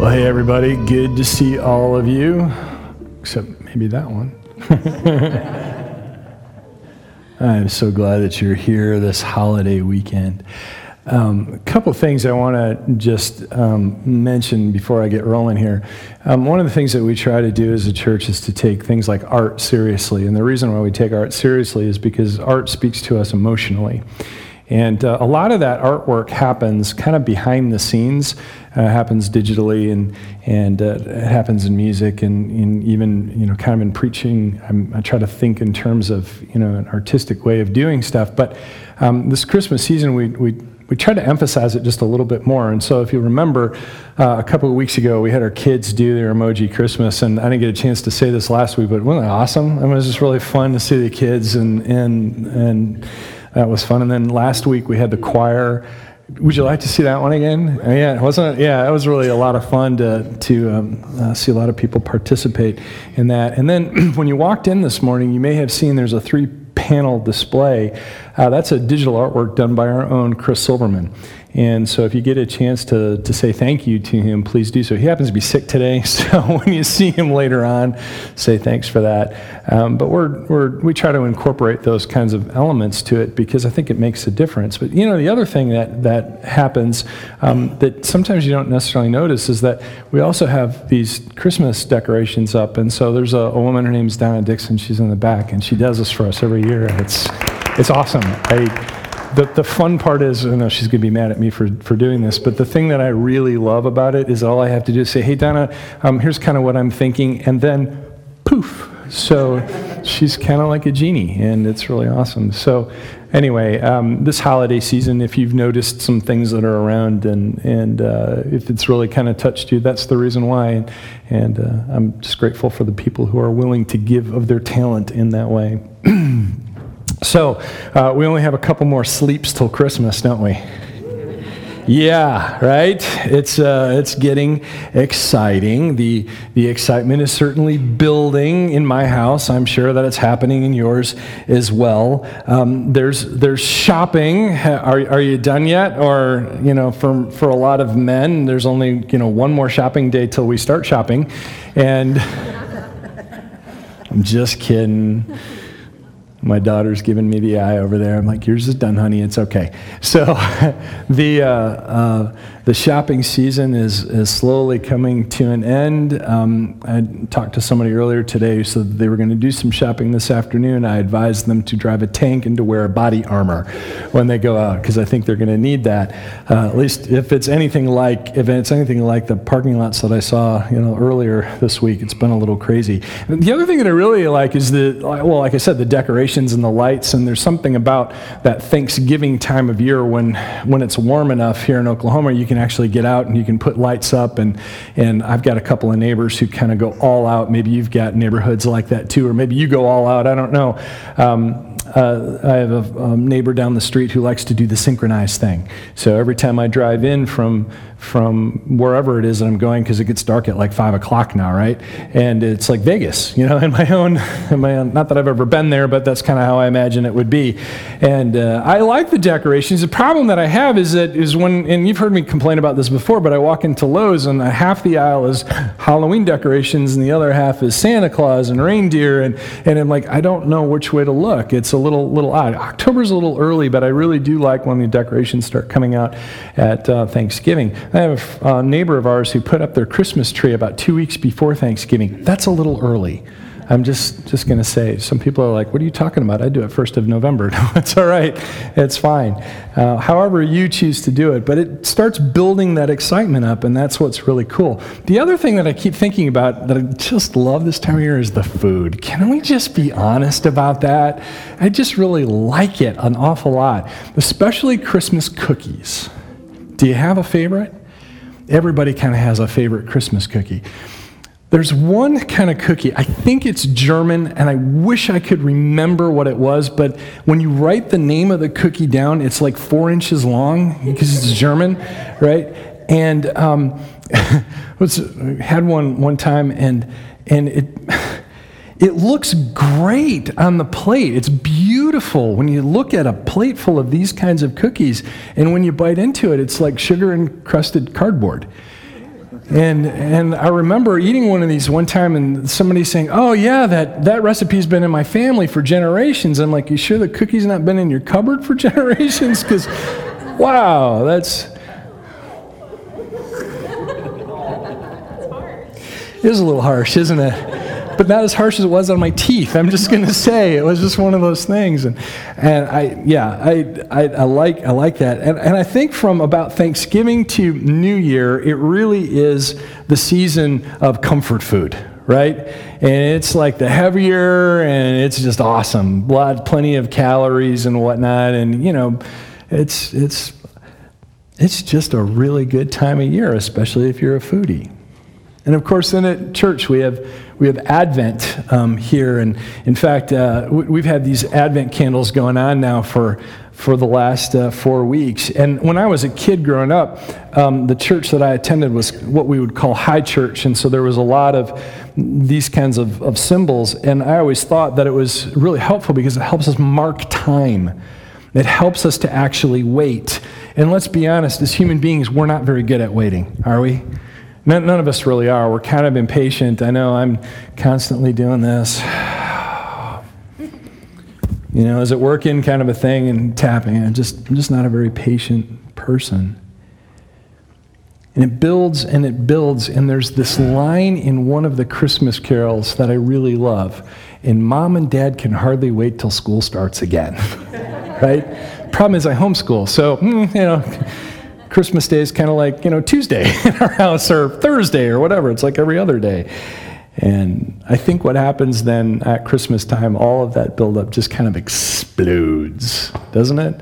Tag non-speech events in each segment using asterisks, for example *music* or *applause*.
Well, hey, everybody. Good to see all of you, except maybe that one. *laughs* I'm so glad that you're here this holiday weekend. Um, a couple things I want to just um, mention before I get rolling here. Um, one of the things that we try to do as a church is to take things like art seriously. And the reason why we take art seriously is because art speaks to us emotionally. And uh, a lot of that artwork happens kind of behind the scenes, uh, happens digitally, and, and uh, it happens in music, and, and, even you know, kind of in preaching. I'm, i try to think in terms of you know an artistic way of doing stuff. But um, this Christmas season, we, we we try to emphasize it just a little bit more. And so, if you remember, uh, a couple of weeks ago, we had our kids do their emoji Christmas, and I didn't get a chance to say this last week, but wasn't it awesome? I mean, it was just really fun to see the kids and and and that was fun. And then last week we had the choir. Would you like to see that one again? Yeah, wasn't it? Yeah, it was really a lot of fun to to um, uh, see a lot of people participate in that. And then *clears throat* when you walked in this morning, you may have seen there's a three panel display. Uh, that's a digital artwork done by our own Chris Silverman. And so if you get a chance to, to say thank you to him, please do so. He happens to be sick today, *laughs* so when you see him later on, say thanks for that. Um, but we're, we're, we try to incorporate those kinds of elements to it because I think it makes a difference. But you know, the other thing that, that happens um, that sometimes you don't necessarily notice is that we also have these Christmas decorations up. And so there's a, a woman, her name's Donna Dixon, she's in the back, and she does this for us every year. It's, it's awesome. I, the, the fun part is, I know she's going to be mad at me for, for doing this, but the thing that I really love about it is all I have to do is say, hey, Donna, um, here's kind of what I'm thinking, and then poof. So she's kind of like a genie, and it's really awesome. So, anyway, um, this holiday season, if you've noticed some things that are around and, and uh, if it's really kind of touched you, that's the reason why. And, and uh, I'm just grateful for the people who are willing to give of their talent in that way. *clears throat* So, uh, we only have a couple more sleeps till Christmas, don't we? Yeah, right. It's uh, it's getting exciting. the The excitement is certainly building in my house. I'm sure that it's happening in yours as well. Um, there's there's shopping. Are are you done yet? Or you know, for for a lot of men, there's only you know one more shopping day till we start shopping, and *laughs* I'm just kidding. My daughter's giving me the eye over there. I'm like, yours is done, honey. It's okay. *laughs* So *laughs* the, uh, uh, the shopping season is, is slowly coming to an end. Um, I talked to somebody earlier today who said they were going to do some shopping this afternoon. I advised them to drive a tank and to wear body armor when they go out because I think they're going to need that. Uh, at least if it's anything like if it's anything like the parking lots that I saw you know earlier this week, it's been a little crazy. The other thing that I really like is the well, like I said, the decorations and the lights. And there's something about that Thanksgiving time of year when when it's warm enough here in Oklahoma, you can actually get out and you can put lights up. And, and I've got a couple of neighbors who kind of go all out. Maybe you've got neighborhoods like that too, or maybe you go all out. I don't know. Um, uh, I have a, a, neighbor down the street who likes to do the synchronized thing. So every time I drive in from from wherever it is that I'm going, because it gets dark at like five o'clock now, right? And it's like Vegas, you know, *laughs* in my own, in my own not that I've ever been there, but that's kind of how I imagine it would be. And uh, I like the decorations. The problem that I have is that is when, and you've heard me complain about this before, but I walk into Lowe's and half the aisle is Halloween decorations and the other half is Santa Claus and reindeer, and and I'm like, I don't know which way to look. It's a little little odd. October's a little early, but I really do like when the decorations start coming out at uh, Thanksgiving. I have a neighbor of ours who put up their Christmas tree about two weeks before Thanksgiving. That's a little early. I'm just, just going to say, some people are like, what are you talking about? I do it 1st of November. *laughs* No, it's all right. It's fine. Uh, however, you choose to do it. But it starts building that excitement up, and that's what's really cool. The other thing that I keep thinking about that I just love this time of year is the food. Can we just be honest about that? I just really like it an awful lot, especially Christmas cookies. Do you have a favorite? Everybody kind of has a favorite Christmas cookie. There's one kind of cookie, I think it's German, and I wish I could remember what it was, but when you write the name of the cookie down, it's like four inches long because it's German, right? And um, *laughs* had one one time, and, and it, *laughs* it looks great on the plate. It's beautiful when you look at a plate full of these kinds of cookies, and when you bite into it, it's like sugar encrusted cardboard. And, and I remember eating one of these one time and somebody saying, Oh, yeah, that, that recipe's been in my family for generations. I'm like, You sure the cookie's not been in your cupboard for *laughs* generations? Because, wow, that's. Harsh. It is a little harsh, isn't it? But not as harsh as it was on my teeth. I'm just going *laughs* to say it was just one of those things. And, and I, yeah, I, I, I, like, I like that. And, and I think from about Thanksgiving to New Year, it really is the season of comfort food, right? And it's like the heavier and it's just awesome. Lot, plenty of calories and whatnot. And, you know, it's, it's, it's just a really good time of year, especially if you're a foodie. And of course, then at church, we have, we have Advent um, here. And in fact, uh, we've had these Advent candles going on now for, for the last uh, four weeks. And when I was a kid growing up, um, the church that I attended was what we would call high church. And so there was a lot of these kinds of, of symbols. And I always thought that it was really helpful because it helps us mark time, it helps us to actually wait. And let's be honest, as human beings, we're not very good at waiting, are we? None, none of us really are. We're kind of impatient. I know I'm constantly doing this. *sighs* You know, is it working kind of a thing and tapping? I'm just, I'm just not a very patient person. And it builds and it builds, and there's this line in one of the Christmas carols that I really love. And mom and dad can hardly wait till school starts again. *laughs* right? Problem is, I homeschool, so, mm, you know. Christmas Day is kind of like, you know, Tuesday *laughs* in our house or Thursday or whatever. It's like every other day. And I think what happens then at Christmas time, all of that buildup just kind of explodes, doesn't it?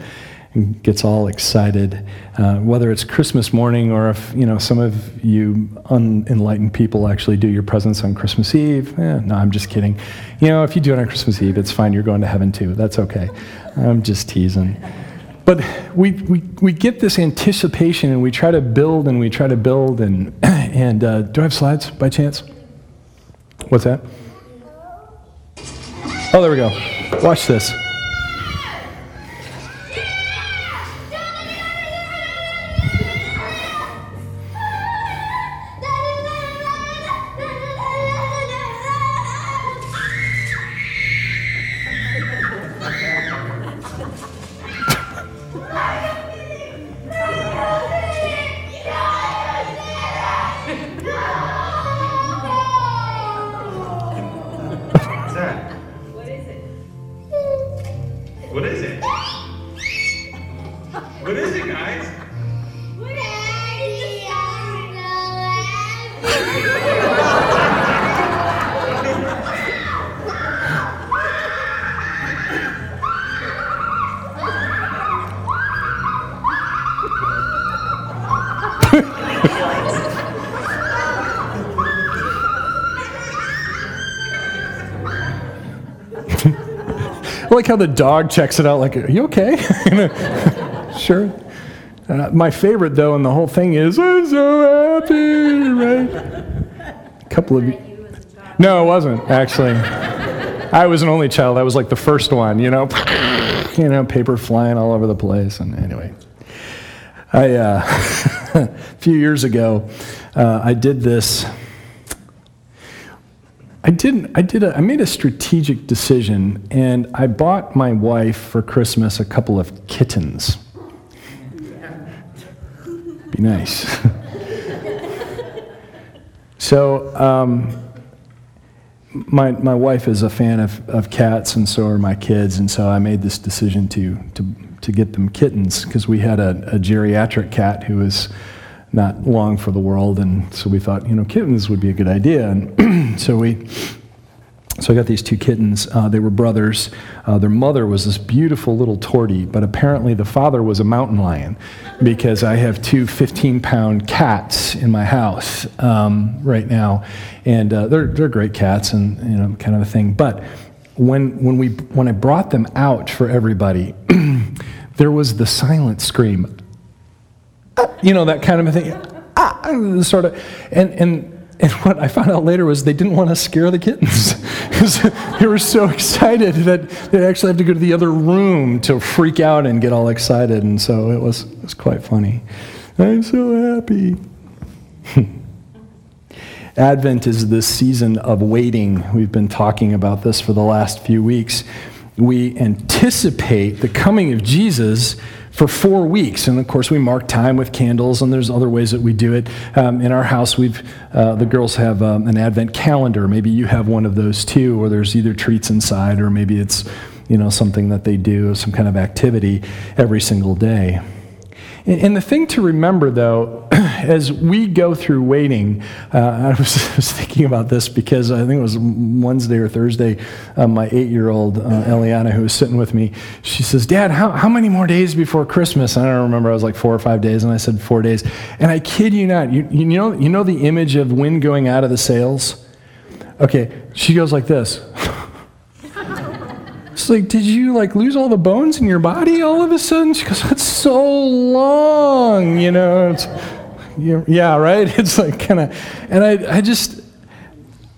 And gets all excited. Uh, whether it's Christmas morning or if, you know, some of you unenlightened people actually do your presents on Christmas Eve. Eh, no, I'm just kidding. You know, if you do it on Christmas Eve, it's fine. You're going to heaven too. That's okay. I'm just teasing. But we, we, we get this anticipation and we try to build and we try to build. And, *clears throat* and uh, do I have slides by chance? What's that? Oh, there we go. Watch this. Like how the dog checks it out, like, are you okay? *laughs* sure. Uh, my favorite, though, in the whole thing is, I'm so happy, right? A couple of you. No, it wasn't, actually. I was an only child. I was like the first one, you know? *laughs* you know, paper flying all over the place. And anyway, I, uh, *laughs* a few years ago, uh, I did this I didn't. I did. A, I made a strategic decision, and I bought my wife for Christmas a couple of kittens. Be nice. *laughs* so, um, my my wife is a fan of, of cats, and so are my kids, and so I made this decision to to to get them kittens because we had a, a geriatric cat who was not long for the world, and so we thought, you know, kittens would be a good idea, and *clears throat* so we. So I got these two kittens. Uh, they were brothers. Uh, their mother was this beautiful little tortie, but apparently the father was a mountain lion because I have two 15-pound cats in my house um, right now, and uh, they're they're great cats and you know kind of a thing. But when when we when I brought them out for everybody, *clears throat* there was the silent scream you know, that kind of thing. Ah, sort of. And, and, and what I found out later was they didn't want to scare the kittens *laughs* because they were so excited that they'd actually have to go to the other room to freak out and get all excited. And so it was, it was quite funny. I'm so happy. *laughs* Advent is this season of waiting. We've been talking about this for the last few weeks. We anticipate the coming of Jesus for four weeks. And of course, we mark time with candles, and there's other ways that we do it. Um, in our house, we've uh, the girls have um, an Advent calendar. Maybe you have one of those too, or there's either treats inside, or maybe it's you know something that they do, some kind of activity every single day. And the thing to remember, though, *clears throat* as we go through waiting, uh, I, was, *laughs* was, thinking about this because I think it was Wednesday or Thursday, uh, my eight year old uh, Eliana, who was sitting with me, she says, Dad, how, how many more days before Christmas? And I don't remember, I was like four or five days, and I said four days. And I kid you not, you, you, know, you know the image of wind going out of the sails? Okay, she goes like this. *laughs* Like, did you like lose all the bones in your body all of a sudden? She goes, that's so long, you know. It's, yeah, right? *laughs* It's like kind of, and I, I just,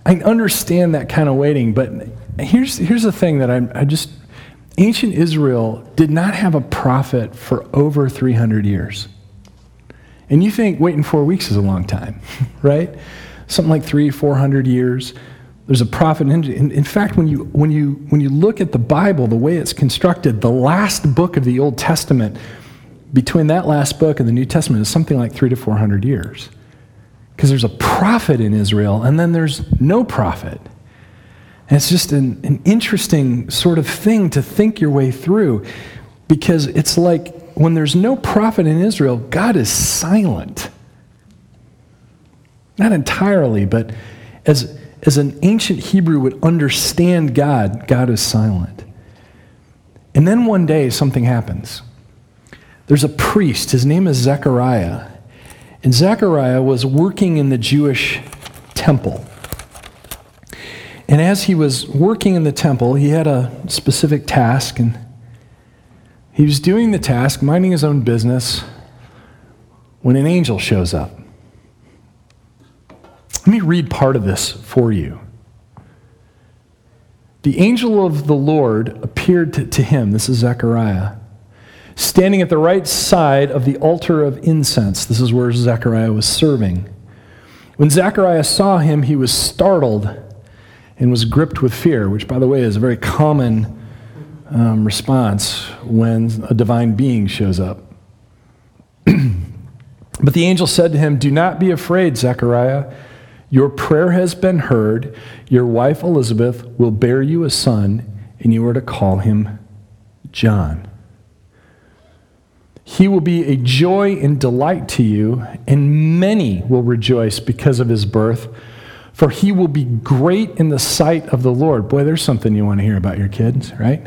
I understand that kind of waiting, but here's, here's the thing that I, I just, ancient Israel did not have a prophet for over 300 years. And you think waiting four weeks is a long time, *laughs* right? Something like three, 400 years. There's a prophet. In, in fact, when you, when, you, when you look at the Bible, the way it's constructed, the last book of the Old Testament, between that last book and the New Testament is something like three to 400 years. Because there's a prophet in Israel, and then there's no prophet. And it's just an, an interesting sort of thing to think your way through because it's like when there's no prophet in Israel, God is silent. Not entirely, but as as an ancient Hebrew would understand God, God is silent. And then one day something happens. There's a priest, his name is Zechariah. And Zechariah was working in the Jewish temple. And as he was working in the temple, he had a specific task, and he was doing the task, minding his own business, when an angel shows up. Let me read part of this for you. The angel of the Lord appeared to, to, him, this is Zechariah, standing at the right side of the altar of incense. This is where Zechariah was serving. When Zechariah saw him, he was startled and was gripped with fear, which, by the way, is a very common um, response when a divine being shows up. *clears throat* but the angel said to him, Do not be afraid, Zechariah. Your prayer has been heard. Your wife Elizabeth will bear you a son, and you are to call him John. He will be a joy and delight to you, and many will rejoice because of his birth, for he will be great in the sight of the Lord. Boy, there's something you want to hear about your kids, right?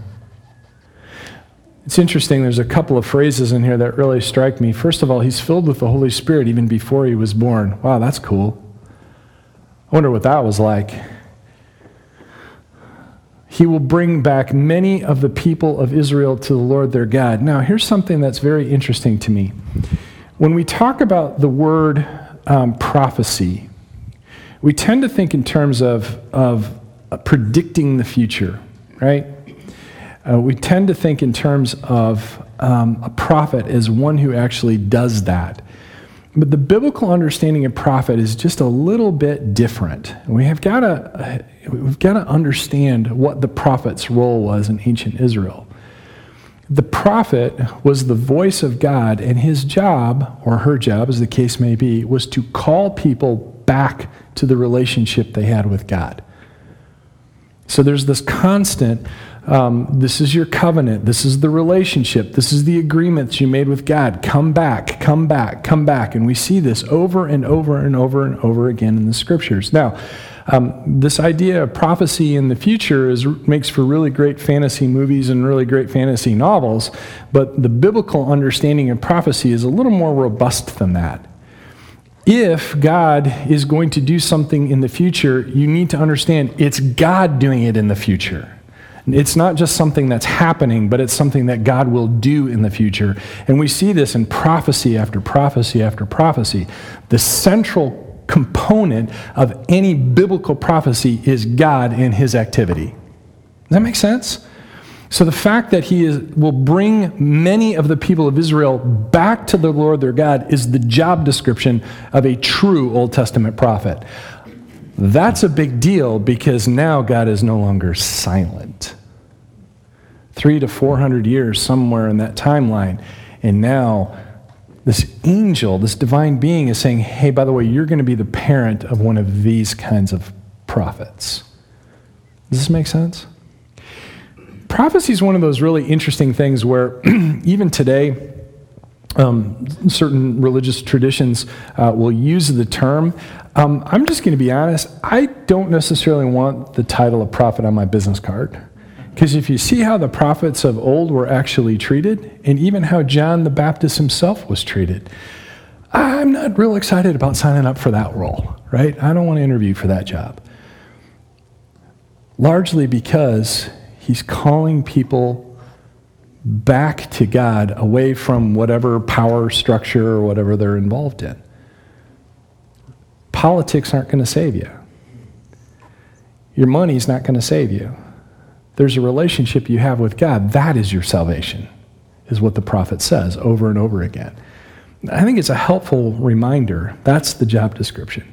It's interesting, there's a couple of phrases in here that really strike me. First of all, he's filled with the Holy Spirit even before he was born. Wow, that's cool. I wonder what that was like. He will bring back many of the people of Israel to the Lord their God. Now, here's something that's very interesting to me. When we talk about the word um, prophecy, we tend to think in terms of, of predicting the future, right? Uh, we tend to think in terms of um, a prophet as one who actually does that. But the biblical understanding of prophet is just a little bit different. We have got to we've got to understand what the prophet's role was in ancient Israel. The prophet was the voice of God, and his job, or her job, as the case may be, was to call people back to the relationship they had with God. So there's this constant um, this is your covenant. This is the relationship. This is the agreement you made with God. Come back, come back, come back. And we see this over and over and over and over again in the scriptures. Now, um, this idea of prophecy in the future is, makes for really great fantasy movies and really great fantasy novels, but the biblical understanding of prophecy is a little more robust than that. if God is going to do something in the future, you need to understand it's God doing it in the future. It's not just something that's happening, but it's something that God will do in the future. And we see this in prophecy after prophecy after prophecy. The central component of any biblical prophecy is God and his activity. Does that make sense? So the fact that he is, will bring many of the people of Israel back to the Lord their God is the job description of a true Old Testament prophet. That's a big deal because now God is no longer silent. Three to four hundred years, somewhere in that timeline. And now this angel, this divine being, is saying, hey, by the way, you're going to be the parent of one of these kinds of prophets. Does this make sense? prophecy is one of those really interesting things where *clears throat* even today, um, certain religious traditions uh, will use the term. Um, I'm just going to be honest, I don't necessarily want the title of prophet on my business card. Because if you see how the prophets of old were actually treated, and even how John the Baptist himself was treated, I'm not real excited about signing up for that role, right? I don't want to interview for that job. Largely because He's calling people back to God away from whatever power structure or whatever they're involved in. Politics aren't going to save you. Your money's not going to save you. There's a relationship you have with God. That is your salvation, is what the prophet says over and over again. I think it's a helpful reminder. That's the job description.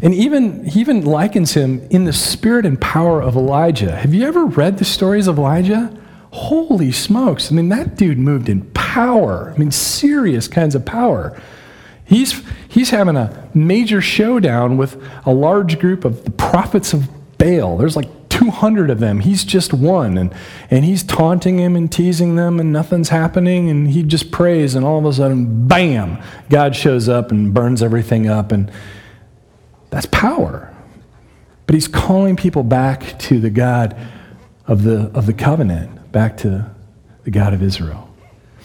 And even, he even likens him in the spirit and power of Elijah. Have you ever read the stories of Elijah? Holy smokes. I mean, that dude moved in power. I mean, serious kinds of power. He's, he's having a major showdown with a large group of the prophets of Baal. There's like 200 of them. He's just one. And, and he's taunting him and teasing them, and nothing's happening. And he just prays, and all of a sudden, bam, God shows up and burns everything up. And, that's power. But he's calling people back to the God of the, of the covenant, back to the God of Israel.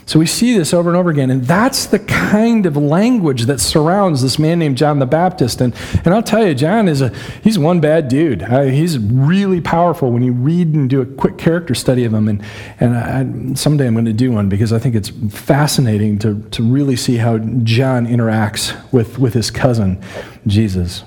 So we see this over and over again, and that's the kind of language that surrounds this man named John the Baptist. And, and I'll tell you, John is a he's one bad dude. Uh, he's really powerful when you read and do a quick character study of him. And, and I, someday I'm going to do one because I think it's fascinating to, to really see how John interacts with, with his cousin, Jesus.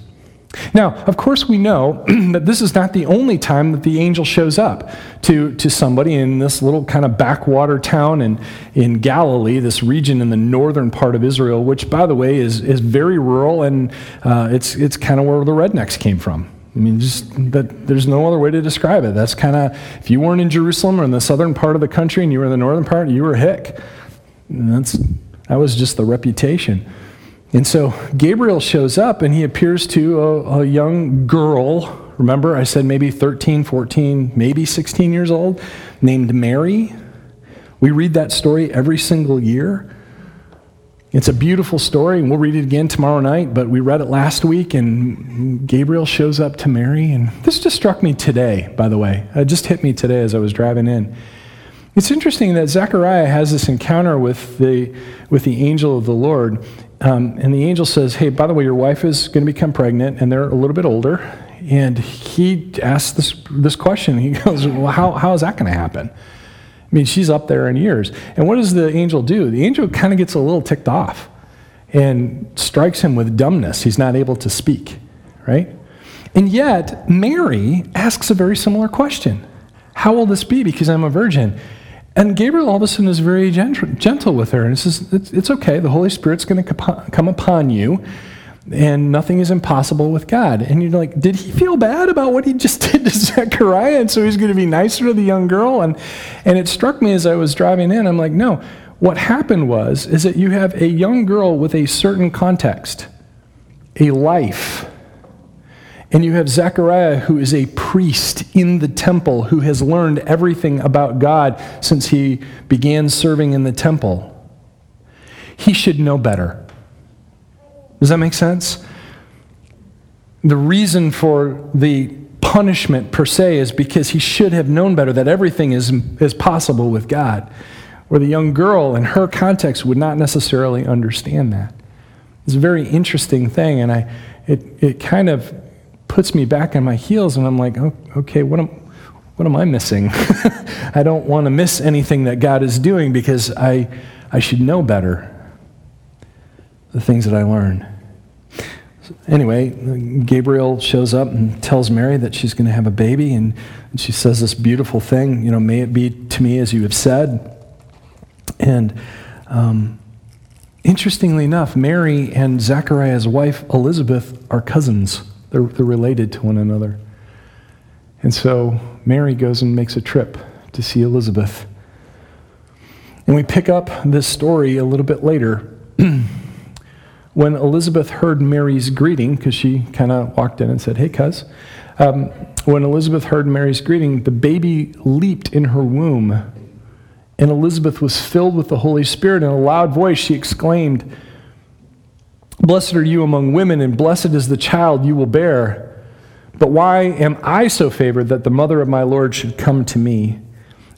Now, of course, we know *clears throat* that this is not the only time that the angel shows up to, to somebody in this little kind of backwater town in, in Galilee, this region in the northern part of Israel, which, by the way, is, is very rural and uh, it's, it's kind of where the rednecks came from. I mean, just that there's no other way to describe it. That's kind of, if you weren't in Jerusalem or in the southern part of the country and you were in the northern part, you were a hick. And that's, that was just the reputation. And so Gabriel shows up and he appears to a, a, young girl. Remember, I said maybe 13, 14, maybe 16 years old, named Mary. We read that story every single year. It's a beautiful story, and we'll read it again tomorrow night. But we read it last week, and Gabriel shows up to Mary. And this just struck me today, by the way. It just hit me today as I was driving in. It's interesting that Zechariah has this encounter with the, with the angel of the Lord. Um, and the angel says, Hey, by the way, your wife is going to become pregnant, and they're a little bit older. And he asks this, this question. He *laughs* goes, Well, how, how is that going to happen? I mean, she's up there in years. And what does the angel do? The angel kind of gets a little ticked off and strikes him with dumbness. He's not able to speak, right? And yet, Mary asks a very similar question How will this be? Because I'm a virgin. And Gabriel all of a sudden is very gentle with her and says, It's, okay. The Holy Spirit's going to come upon you, and nothing is impossible with God. And you're like, Did he feel bad about what he just *laughs* did to Zechariah? And so he's going to be nicer to the young girl? And, and it struck me as I was driving in, I'm like, No. What happened was, is that you have a young girl with a certain context, a life and you have Zechariah, who is a priest in the temple, who has learned everything about God since he began serving in the temple. He should know better. Does that make sense? The reason for the punishment per se is because he should have known better that everything is, is possible with God. Where the young girl in her context would not necessarily understand that. It's a very interesting thing, and I, it, it kind of puts me back on my heels, and I'm like, oh, okay, what am, what am I missing? *laughs* I don't want to miss anything that God is doing because I, I should know better the things that I learn. Anyway, Gabriel shows up and tells Mary that she's going to have a baby, and, she says this beautiful thing, you know, may it be to me as you have said. And um, interestingly enough, Mary and Zechariah's wife, Elizabeth, are cousins. They're, they're related to one another. And so Mary goes and makes a trip to see Elizabeth. And we pick up this story a little bit later. *clears throat* when Elizabeth heard Mary's greeting, because she kind of walked in and said, Hey, cuz. Um, when Elizabeth heard Mary's greeting, the baby leaped in her womb. And Elizabeth was filled with the Holy Spirit. In a loud voice, she exclaimed, Blessed are you among women, and blessed is the child you will bear. But why am I so favored that the mother of my Lord should come to me?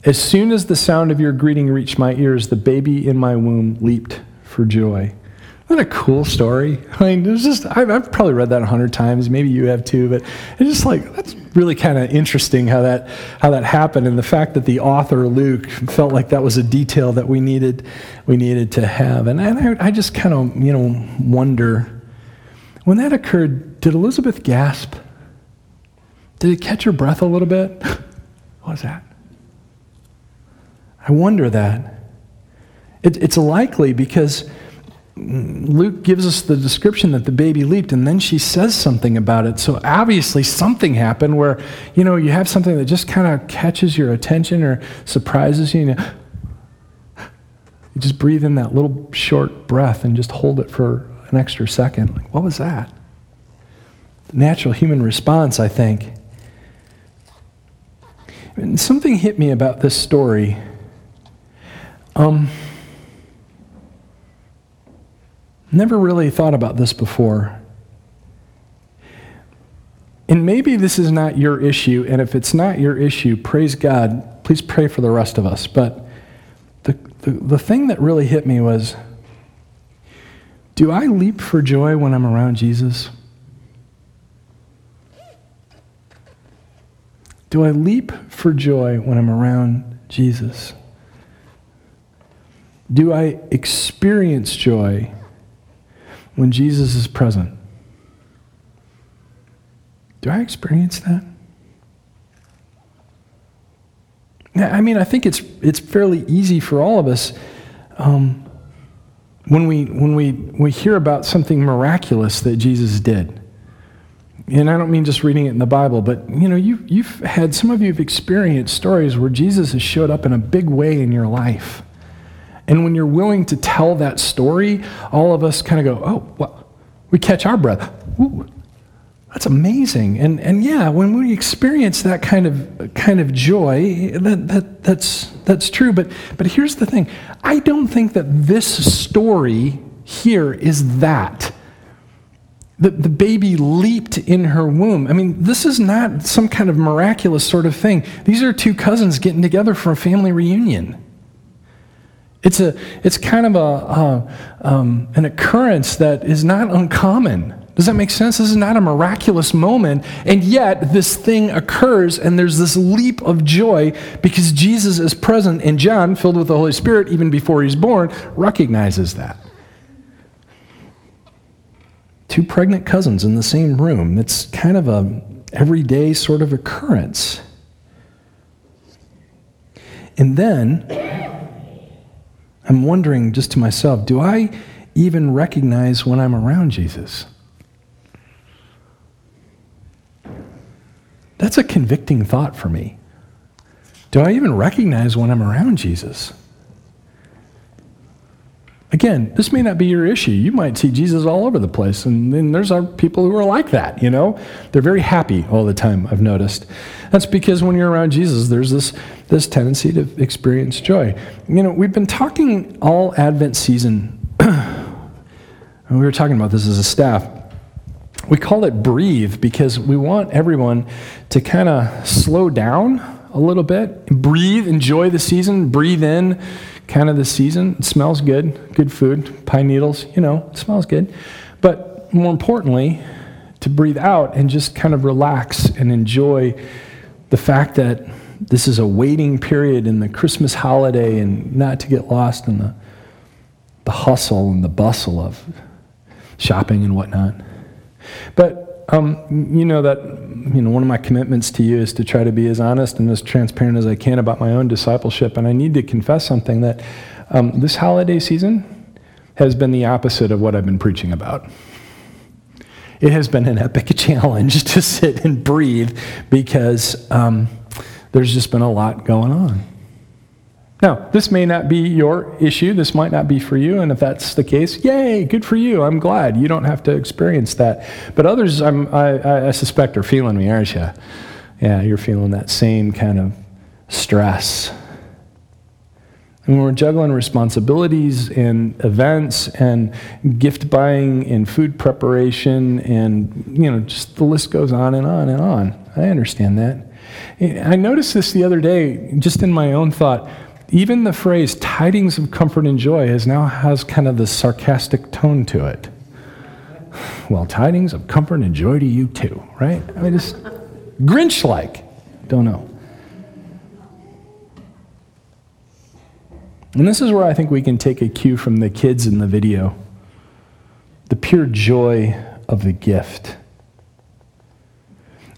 As soon as the sound of your greeting reached my ears, the baby in my womb leaped for joy. Isn't a cool story? I mean, it's just, I've, I've probably read that a hundred times. Maybe you have too, but it's just like, that's really kind of interesting how that, how that happened. And the fact that the author, Luke, felt like that was a detail that we needed, we needed to have. And, and I, I just kind of, you know, wonder when that occurred, did Elizabeth gasp? Did it catch her breath a little bit? *laughs* what was that? I wonder that. It, it's likely because Luke gives us the description that the baby leaped, and then she says something about it. So obviously, something happened where, you know, you have something that just kind of catches your attention or surprises you. And you just breathe in that little short breath and just hold it for an extra second. Like, what was that? The natural human response, I think. And something hit me about this story. Um, Never really thought about this before. And maybe this is not your issue, and if it's not your issue, praise God. Please pray for the rest of us. But the, the, the thing that really hit me was do I leap for joy when I'm around Jesus? Do I leap for joy when I'm around Jesus? Do I experience joy when Jesus is present. Do I experience that? I mean, I think it's, it's fairly easy for all of us um, when, we, when we, we hear about something miraculous that Jesus did. And I don't mean just reading it in the Bible, but you know, you, you've had, some of you have experienced stories where Jesus has showed up in a big way in your life. And when you're willing to tell that story, all of us kind of go, oh, well, we catch our breath. Ooh, that's amazing. And, and yeah, when we experience that kind of, kind of joy, that, that, that's, that's true. But, but here's the thing I don't think that this story here is that. The, the baby leaped in her womb. I mean, this is not some kind of miraculous sort of thing. These are two cousins getting together for a family reunion. It's, a, it's kind of a, uh, um, an occurrence that is not uncommon. Does that make sense? This is not a miraculous moment, and yet this thing occurs, and there's this leap of joy because Jesus is present, and John, filled with the Holy Spirit even before he's born, recognizes that. Two pregnant cousins in the same room. It's kind of a everyday sort of occurrence. And then I'm wondering just to myself, do I even recognize when I'm around Jesus? That's a convicting thought for me. Do I even recognize when I'm around Jesus? Again, this may not be your issue. You might see Jesus all over the place, and then there's our people who are like that, you know? They're very happy all the time, I've noticed. That's because when you're around Jesus, there's this, this tendency to experience joy. You know, we've been talking all Advent season, *clears throat* and we were talking about this as a staff. We call it breathe because we want everyone to kind of slow down a little bit, breathe, enjoy the season, breathe in kind of the season. It smells good, good food, pine needles, you know, it smells good. But more importantly, to breathe out and just kind of relax and enjoy the fact that this is a waiting period in the Christmas holiday and not to get lost in the, the hustle and the bustle of shopping and whatnot. But um, you know that you know one of my commitments to you is to try to be as honest and as transparent as I can about my own discipleship. And I need to confess something that um, this holiday season has been the opposite of what I've been preaching about. It has been an epic *laughs* challenge to sit and breathe because um, there's just been a lot going on. Now, this may not be your issue. This might not be for you. And if that's the case, yay, good for you. I'm glad you don't have to experience that. But others, I'm, I, I suspect, are feeling me, aren't you? Yeah, you're feeling that same kind of stress. And we're juggling responsibilities and events and gift buying and food preparation and, you know, just the list goes on and on and on. I understand that. I noticed this the other day, just in my own thought even the phrase tidings of comfort and joy has now has kind of this sarcastic tone to it. Well, tidings of comfort and joy to you too, right? I mean, just Grinch like. Don't know. And this is where I think we can take a cue from the kids in the video the pure joy of the gift.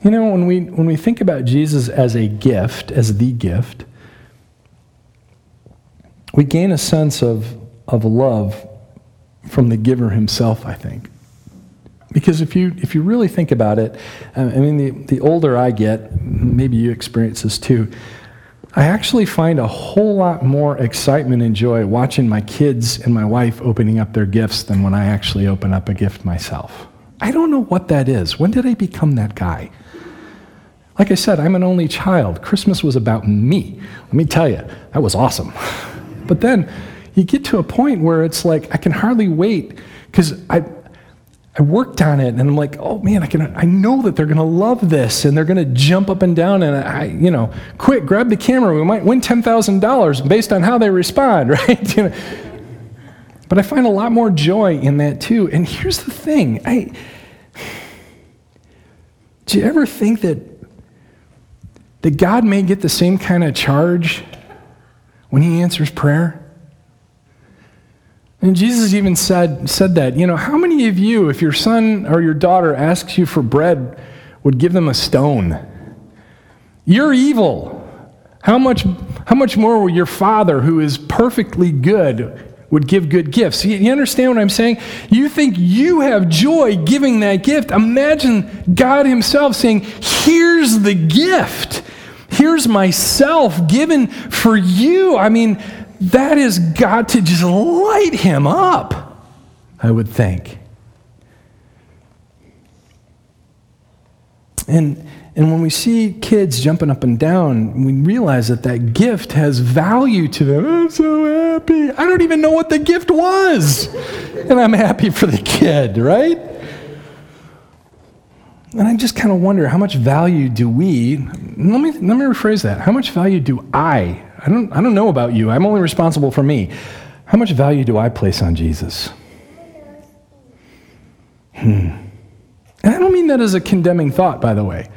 You know, when we, when we think about Jesus as a gift, as the gift, we gain a sense of, of love from the giver himself, I think. Because if you, if you really think about it, uh, I mean, the, the older I get, maybe you experience this too, I actually find a whole lot more excitement and joy watching my kids and my wife opening up their gifts than when I actually open up a gift myself. I don't know what that is. When did I become that guy? Like I said, I'm an only child. Christmas was about me. Let me tell you, that was awesome. *laughs* But then you get to a point where it's like, I can hardly wait because I, I worked on it and I'm like, oh man, I can, I know that they're going to love this and they're going to jump up and down and I, you know, quick, grab the camera. We might win $10,000 based on how they respond, *laughs* right? you know? But I find a lot more joy in that too. And here's the thing. I, do you ever think that, that God may get the same kind of charge when he answers prayer? And Jesus even said, said that, you know, how many of you, if your son or your daughter asks you for bread, would give them a stone? You're evil. How much, how much more will your father, who is perfectly good, would give good gifts? You, you understand what I'm saying? You think you have joy giving that gift. Imagine God Himself saying, Here's the gift. Here's myself given for you. I mean, that has got to just light him up, I would think. And, and when we see kids jumping up and down, we realize that that gift has value to them. I'm so happy. I don't even know what the gift was. And I'm happy for the kid, right? And I just kind of wonder how much value do we, let me, let me rephrase that. How much value do I, I don't, I don't know about you, I'm only responsible for me. How much value do I place on Jesus? Hmm. And I don't mean that as a condemning thought, by the way.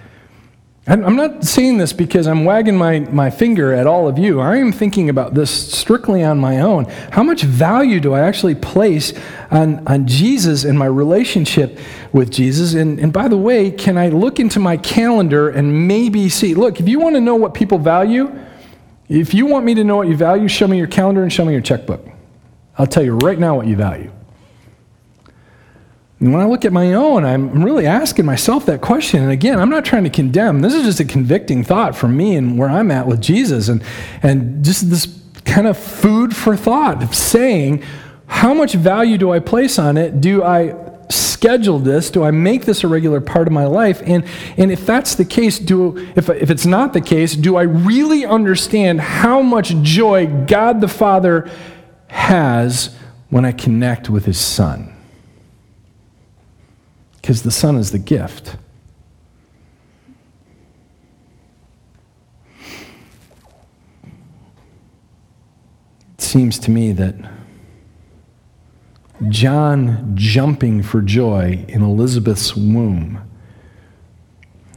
I'm not saying this because I'm wagging my, my finger at all of you. I am thinking about this strictly on my own. How much value do I actually place on, on Jesus and my relationship with Jesus? And, and by the way, can I look into my calendar and maybe see? Look, if you want to know what people value, if you want me to know what you value, show me your calendar and show me your checkbook. I'll tell you right now what you value. And when I look at my own, I'm really asking myself that question. And again, I'm not trying to condemn. This is just a convicting thought for me and where I'm at with Jesus. And, and just this kind of food for thought of saying, how much value do I place on it? Do I schedule this? Do I make this a regular part of my life? And, and if that's the case, do, if, if it's not the case, do I really understand how much joy God the Father has when I connect with His Son? Because the Son is the gift. It seems to me that John jumping for joy in Elizabeth's womb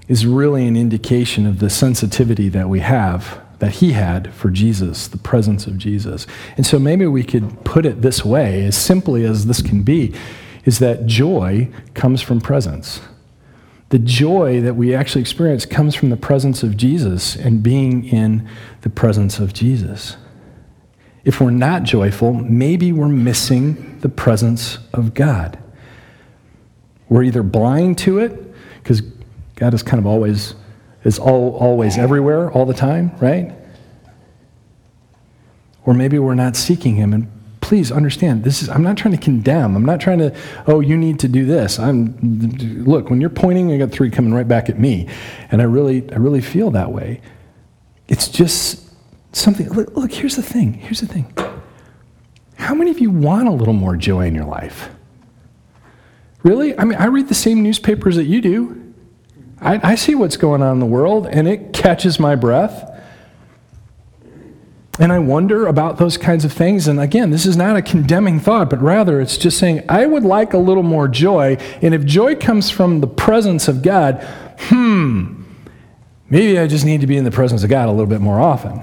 is really an indication of the sensitivity that we have, that he had for Jesus, the presence of Jesus. And so maybe we could put it this way, as simply as this can be, is that joy comes from presence. The joy that we actually experience comes from the presence of Jesus and being in the presence of Jesus. If we're not joyful, maybe we're missing the presence of God. We're either blind to it, because God is kind of always is all, always everywhere all the time, right? Or maybe we're not seeking him and please understand this is i'm not trying to condemn. I'm not trying to oh you need to do this. I'm look when you're pointing i got three coming right back at me. And i really i really feel that way. It's just something look, look here's the thing here's the thing. How many of you want a little more joy in your life? Really? I mean i read the same newspapers that you do. I, I see what's going on in the world, and it catches my breath. And I wonder about those kinds of things. And again, this is not a condemning thought, but rather it's just saying, I would like a little more joy. And if joy comes from the presence of God, hmm, maybe I just need to be in the presence of God a little bit more often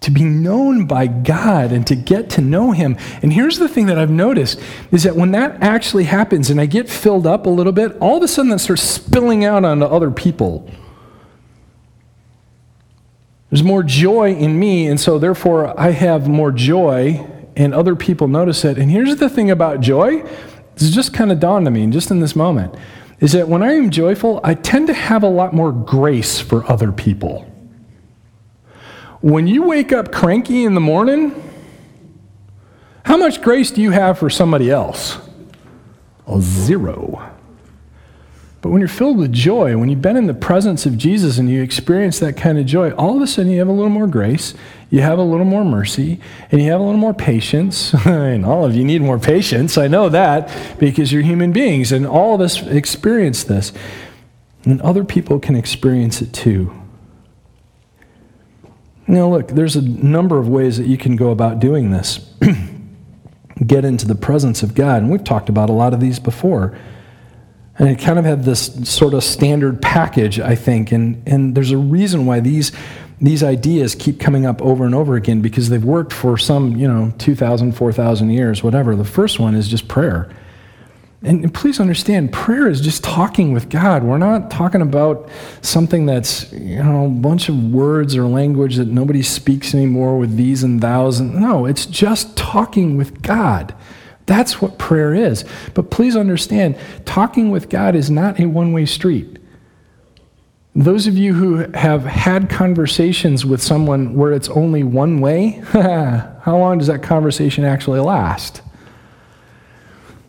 to be known by God and to get to know Him. And here's the thing that I've noticed is that when that actually happens and I get filled up a little bit, all of a sudden that starts spilling out onto other people. There's more joy in me, and so therefore I have more joy, and other people notice it. And here's the thing about joy this just kind of dawned on me just in this moment is that when I am joyful, I tend to have a lot more grace for other people. When you wake up cranky in the morning, how much grace do you have for somebody else? A zero. But when you're filled with joy, when you've been in the presence of Jesus and you experience that kind of joy, all of a sudden you have a little more grace, you have a little more mercy, and you have a little more patience. *laughs* and all of you need more patience. I know that because you're human beings, and all of us experience this. And other people can experience it too. Now, look, there's a number of ways that you can go about doing this. *clears throat* Get into the presence of God. And we've talked about a lot of these before. And it kind of had this sort of standard package, I think. And, and there's a reason why these, these ideas keep coming up over and over again because they've worked for some, you know, 2,000, 4,000 years, whatever. The first one is just prayer. And please understand, prayer is just talking with God. We're not talking about something that's, you know, a bunch of words or language that nobody speaks anymore with these and thous. And, no, it's just talking with God. That's what prayer is. But please understand, talking with God is not a one way street. Those of you who have had conversations with someone where it's only one way, *laughs* how long does that conversation actually last?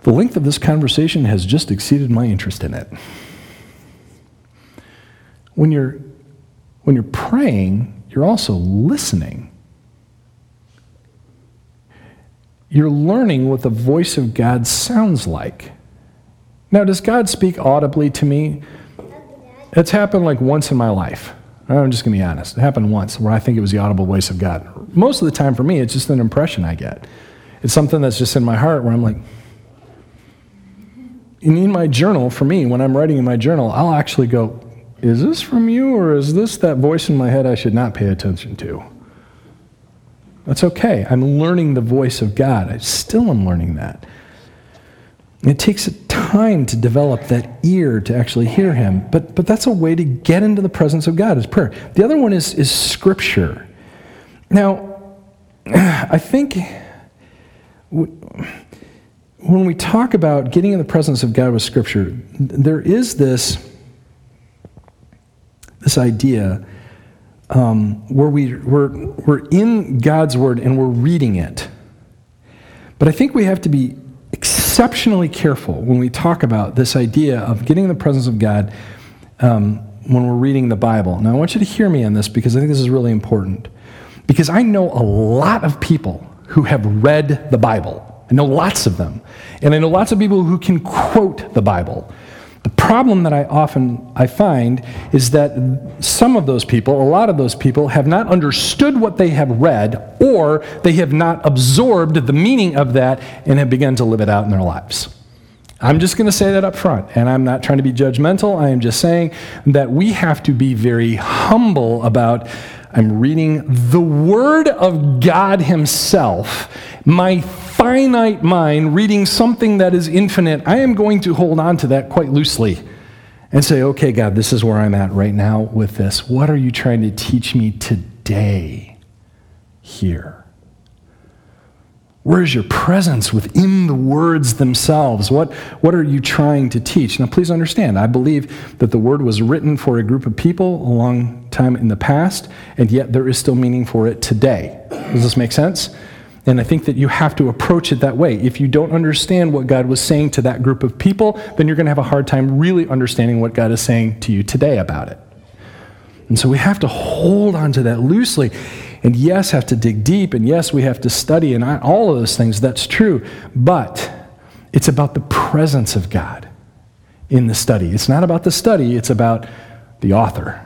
The length of this conversation has just exceeded my interest in it. When you're, when you're praying, you're also listening. You're learning what the voice of God sounds like. Now, does God speak audibly to me? It's happened like once in my life. I'm just going to be honest. It happened once where I think it was the audible voice of God. Most of the time for me, it's just an impression I get. It's something that's just in my heart where I'm like, in my journal, for me, when I'm writing in my journal, I'll actually go, is this from you or is this that voice in my head I should not pay attention to? That's okay. I'm learning the voice of God. I still am learning that. It takes time to develop that ear to actually hear Him, but, but that's a way to get into the presence of God is prayer. The other one is, is Scripture. Now, *sighs* I think when we talk about getting in the presence of God with Scripture, there is this, this idea um, where we, we're, we're in God's Word and we're reading it. But I think we have to be exceptionally careful when we talk about this idea of getting in the presence of God um, when we're reading the Bible. Now, I want you to hear me on this because I think this is really important. Because I know a lot of people who have read the Bible. I know lots of them. And I know lots of people who can quote the Bible. The problem that I often I find is that some of those people, a lot of those people have not understood what they have read or they have not absorbed the meaning of that and have begun to live it out in their lives. I'm just going to say that up front, and I'm not trying to be judgmental. I am just saying that we have to be very humble about I'm reading the Word of God Himself. My finite mind reading something that is infinite, I am going to hold on to that quite loosely and say, okay, God, this is where I'm at right now with this. What are you trying to teach me today here? Where is your presence within the words themselves? What, what are you trying to teach? Now, please understand, I believe that the word was written for a group of people a long time in the past, and yet there is still meaning for it today. Does this make sense? And I think that you have to approach it that way. If you don't understand what God was saying to that group of people, then you're going to have a hard time really understanding what God is saying to you today about it. And so we have to hold on to that loosely and yes, have to dig deep, and yes, we have to study, and all of those things, that's true. But it's about the presence of God in the study. It's not about the study, it's about the author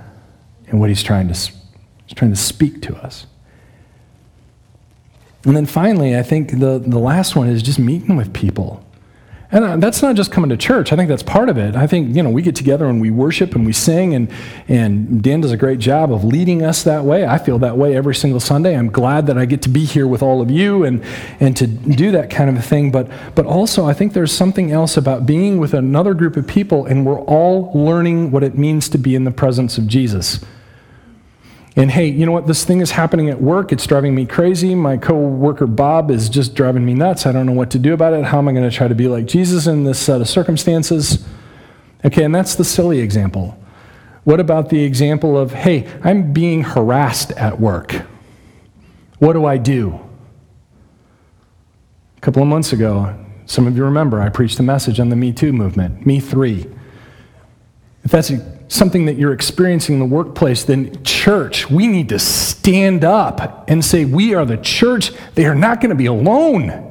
and what he's trying to, he's trying to speak to us. And then finally, I think the, the last one is just meeting with people. And uh, that's not just coming to church. I think that's part of it. I think, you know, we get together and we worship and we sing, and, and Dan does a great job of leading us that way. I feel that way every single Sunday. I'm glad that I get to be here with all of you and, and to do that kind of a thing. But, but also, I think there's something else about being with another group of people, and we're all learning what it means to be in the presence of Jesus. And hey, you know what? This thing is happening at work. It's driving me crazy. My coworker Bob is just driving me nuts. I don't know what to do about it. How am I going to try to be like Jesus in this set of circumstances? Okay, and that's the silly example. What about the example of, hey, I'm being harassed at work? What do I do? A couple of months ago, some of you remember, I preached a message on the Me Too movement, Me Three. If that's something that you're experiencing in the workplace, then church, we need to stand up and say, We are the church. They are not going to be alone.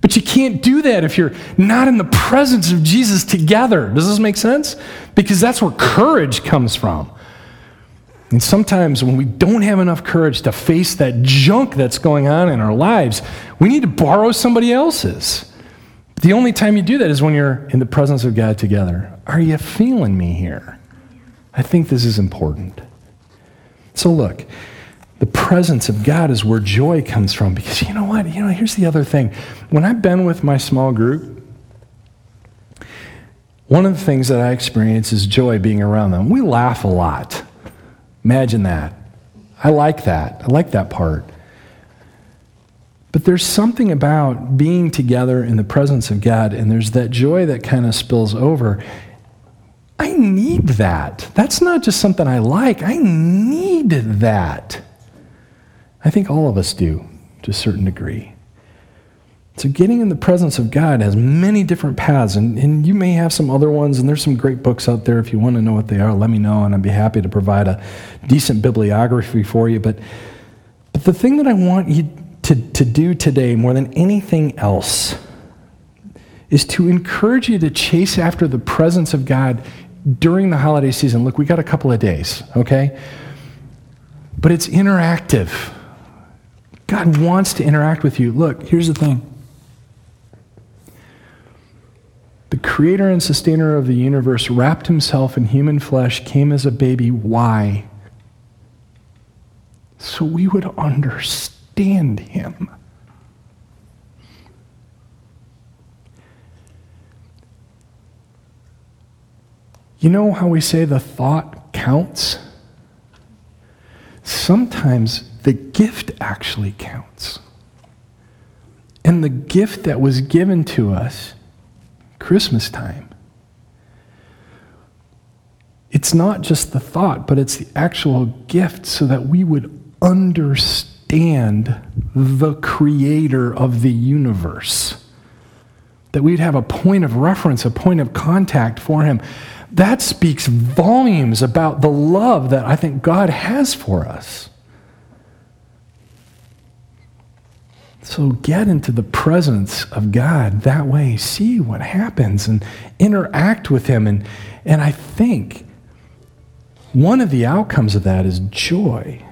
But you can't do that if you're not in the presence of Jesus together. Does this make sense? Because that's where courage comes from. And sometimes when we don't have enough courage to face that junk that's going on in our lives, we need to borrow somebody else's. The only time you do that is when you're in the presence of God together. Are you feeling me here? I think this is important. So, look, the presence of God is where joy comes from because you know what? You know, here's the other thing. When I've been with my small group, one of the things that I experience is joy being around them. We laugh a lot. Imagine that. I like that. I like that part. But there's something about being together in the presence of God, and there's that joy that kind of spills over. I need that. That's not just something I like, I need that. I think all of us do to a certain degree. So, getting in the presence of God has many different paths, and, and you may have some other ones, and there's some great books out there. If you want to know what they are, let me know, and I'd be happy to provide a decent bibliography for you. But, but the thing that I want you to, to do today, more than anything else, is to encourage you to chase after the presence of God during the holiday season, look, we got a couple of days, okay? But it's interactive. God wants to interact with you. Look, here's the thing the creator and sustainer of the universe wrapped himself in human flesh, came as a baby. Why? So we would understand him. You know how we say the thought counts? Sometimes the gift actually counts. And the gift that was given to us Christmas time. It's not just the thought, but it's the actual gift so that we would understand the creator of the universe. That we'd have a point of reference, a point of contact for him that speaks volumes about the love that I think God has for us. So get into the presence of God that way. See what happens and interact with Him. And, and I think one of the outcomes of that is joy.